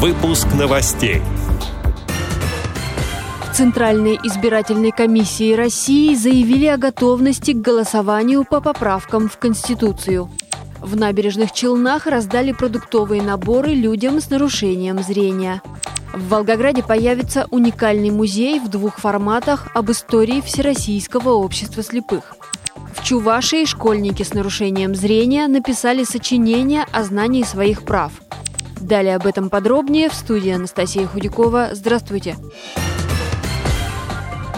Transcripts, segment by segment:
Выпуск новостей. В Центральной избирательной комиссии России заявили о готовности к голосованию по поправкам в Конституцию. В набережных Челнах раздали продуктовые наборы людям с нарушением зрения. В Волгограде появится уникальный музей в двух форматах об истории Всероссийского общества слепых. В Чувашии школьники с нарушением зрения написали сочинение о знании своих прав. Далее об этом подробнее в студии Анастасия Худякова. Здравствуйте!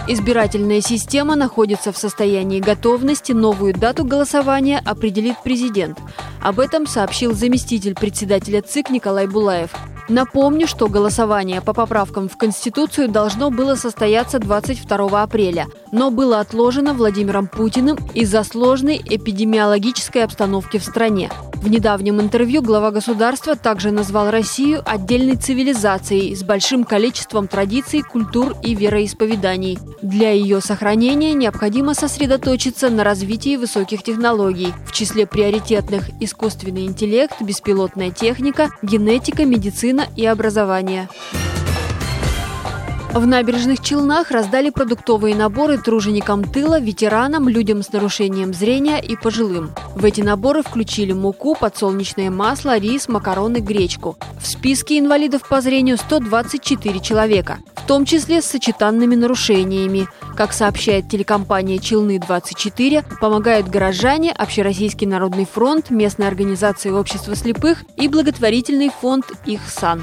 Избирательная система находится в состоянии готовности. Новую дату голосования определит президент. Об этом сообщил заместитель председателя ЦИК Николай Булаев. Напомню, что голосование по поправкам в Конституцию должно было состояться 22 апреля, но было отложено Владимиром Путиным из-за сложной эпидемиологической обстановки в стране. В недавнем интервью глава государства также назвал Россию отдельной цивилизацией с большим количеством традиций, культур и вероисповеданий. Для ее сохранения необходимо сосредоточиться на развитии высоких технологий, в числе приоритетных искусственный интеллект, беспилотная техника, генетика, медицина и образование. В набережных Челнах раздали продуктовые наборы труженикам тыла, ветеранам, людям с нарушением зрения и пожилым. В эти наборы включили муку, подсолнечное масло, рис, макароны, гречку. В списке инвалидов по зрению 124 человека, в том числе с сочетанными нарушениями. Как сообщает телекомпания «Челны-24», помогают горожане, Общероссийский народный фронт, местная организация общества слепых и благотворительный фонд «Их сан».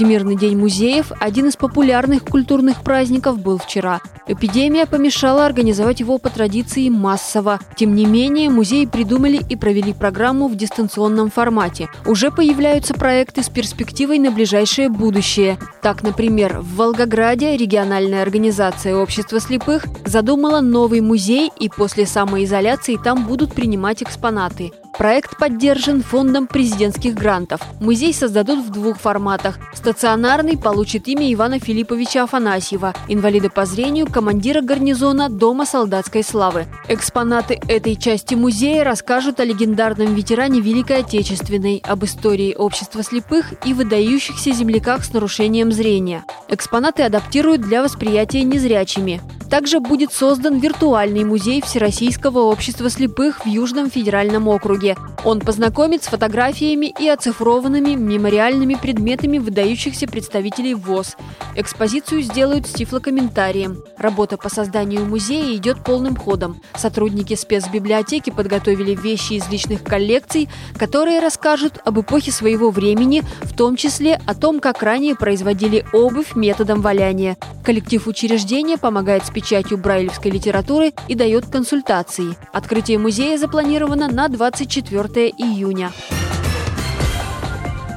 Всемирный день музеев, один из популярных культурных праздников, был вчера. Эпидемия помешала организовать его по традиции массово. Тем не менее, музеи придумали и провели программу в дистанционном формате. Уже появляются проекты с перспективой на ближайшее будущее. Так, например, в Волгограде региональная организация общества слепых задумала новый музей, и после самоизоляции там будут принимать экспонаты. Проект поддержан фондом президентских грантов. Музей создадут в двух форматах. Стационарный получит имя Ивана Филипповича Афанасьева, инвалида по зрению, командира гарнизона Дома солдатской славы. Экспонаты этой части музея расскажут о легендарном ветеране Великой Отечественной, об истории общества слепых и выдающихся земляках с нарушением зрения. Экспонаты адаптируют для восприятия незрячими. Также будет создан виртуальный музей Всероссийского общества слепых в Южном федеральном округе. Он познакомит с фотографиями и оцифрованными мемориальными предметами выдающихся представителей ВОЗ. Экспозицию сделают с тифлокомментарием. Работа по созданию музея идет полным ходом. Сотрудники спецбиблиотеки подготовили вещи из личных коллекций, которые расскажут об эпохе своего времени, в том числе о том, как ранее производили обувь методом валяния. Коллектив учреждения помогает с печатью брайлевской литературы и дает консультации. Открытие музея запланировано на 24 июня.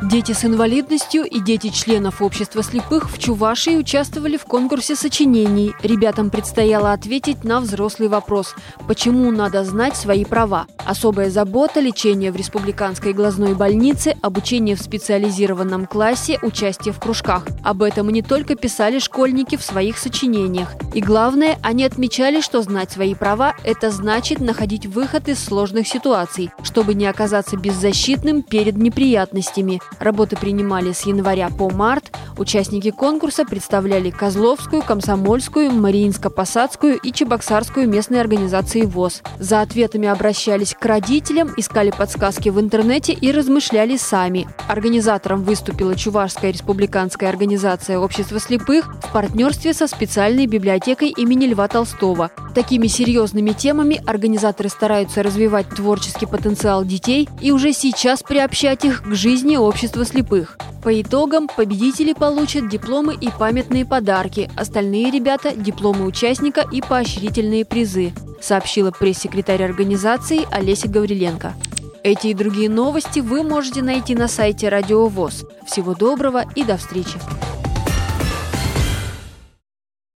Дети с инвалидностью и дети членов общества слепых в Чувашии участвовали в конкурсе сочинений. Ребятам предстояло ответить на взрослый вопрос – почему надо знать свои права? Особая забота, лечение в республиканской глазной больнице, обучение в специализированном классе, участие в кружках. Об этом не только писали школьники в своих сочинениях. И главное, они отмечали, что знать свои права – это значит находить выход из сложных ситуаций, чтобы не оказаться беззащитным перед неприятностями. Работы принимали с января по март. Участники конкурса представляли Козловскую, Комсомольскую, Мариинско-Посадскую и Чебоксарскую местные организации ВОЗ. За ответами обращались к родителям, искали подсказки в интернете и размышляли сами. Организатором выступила Чувашская республиканская организация общества слепых в партнерстве со специальной библиотекой имени Льва Толстого. Такими серьезными темами организаторы стараются развивать творческий потенциал детей и уже сейчас приобщать их к жизни общества слепых. По итогам победители получат дипломы и памятные подарки, остальные ребята – дипломы участника и поощрительные призы, сообщила пресс-секретарь организации Олеся Гавриленко. Эти и другие новости вы можете найти на сайте Радио ВОЗ. Всего доброго и до встречи!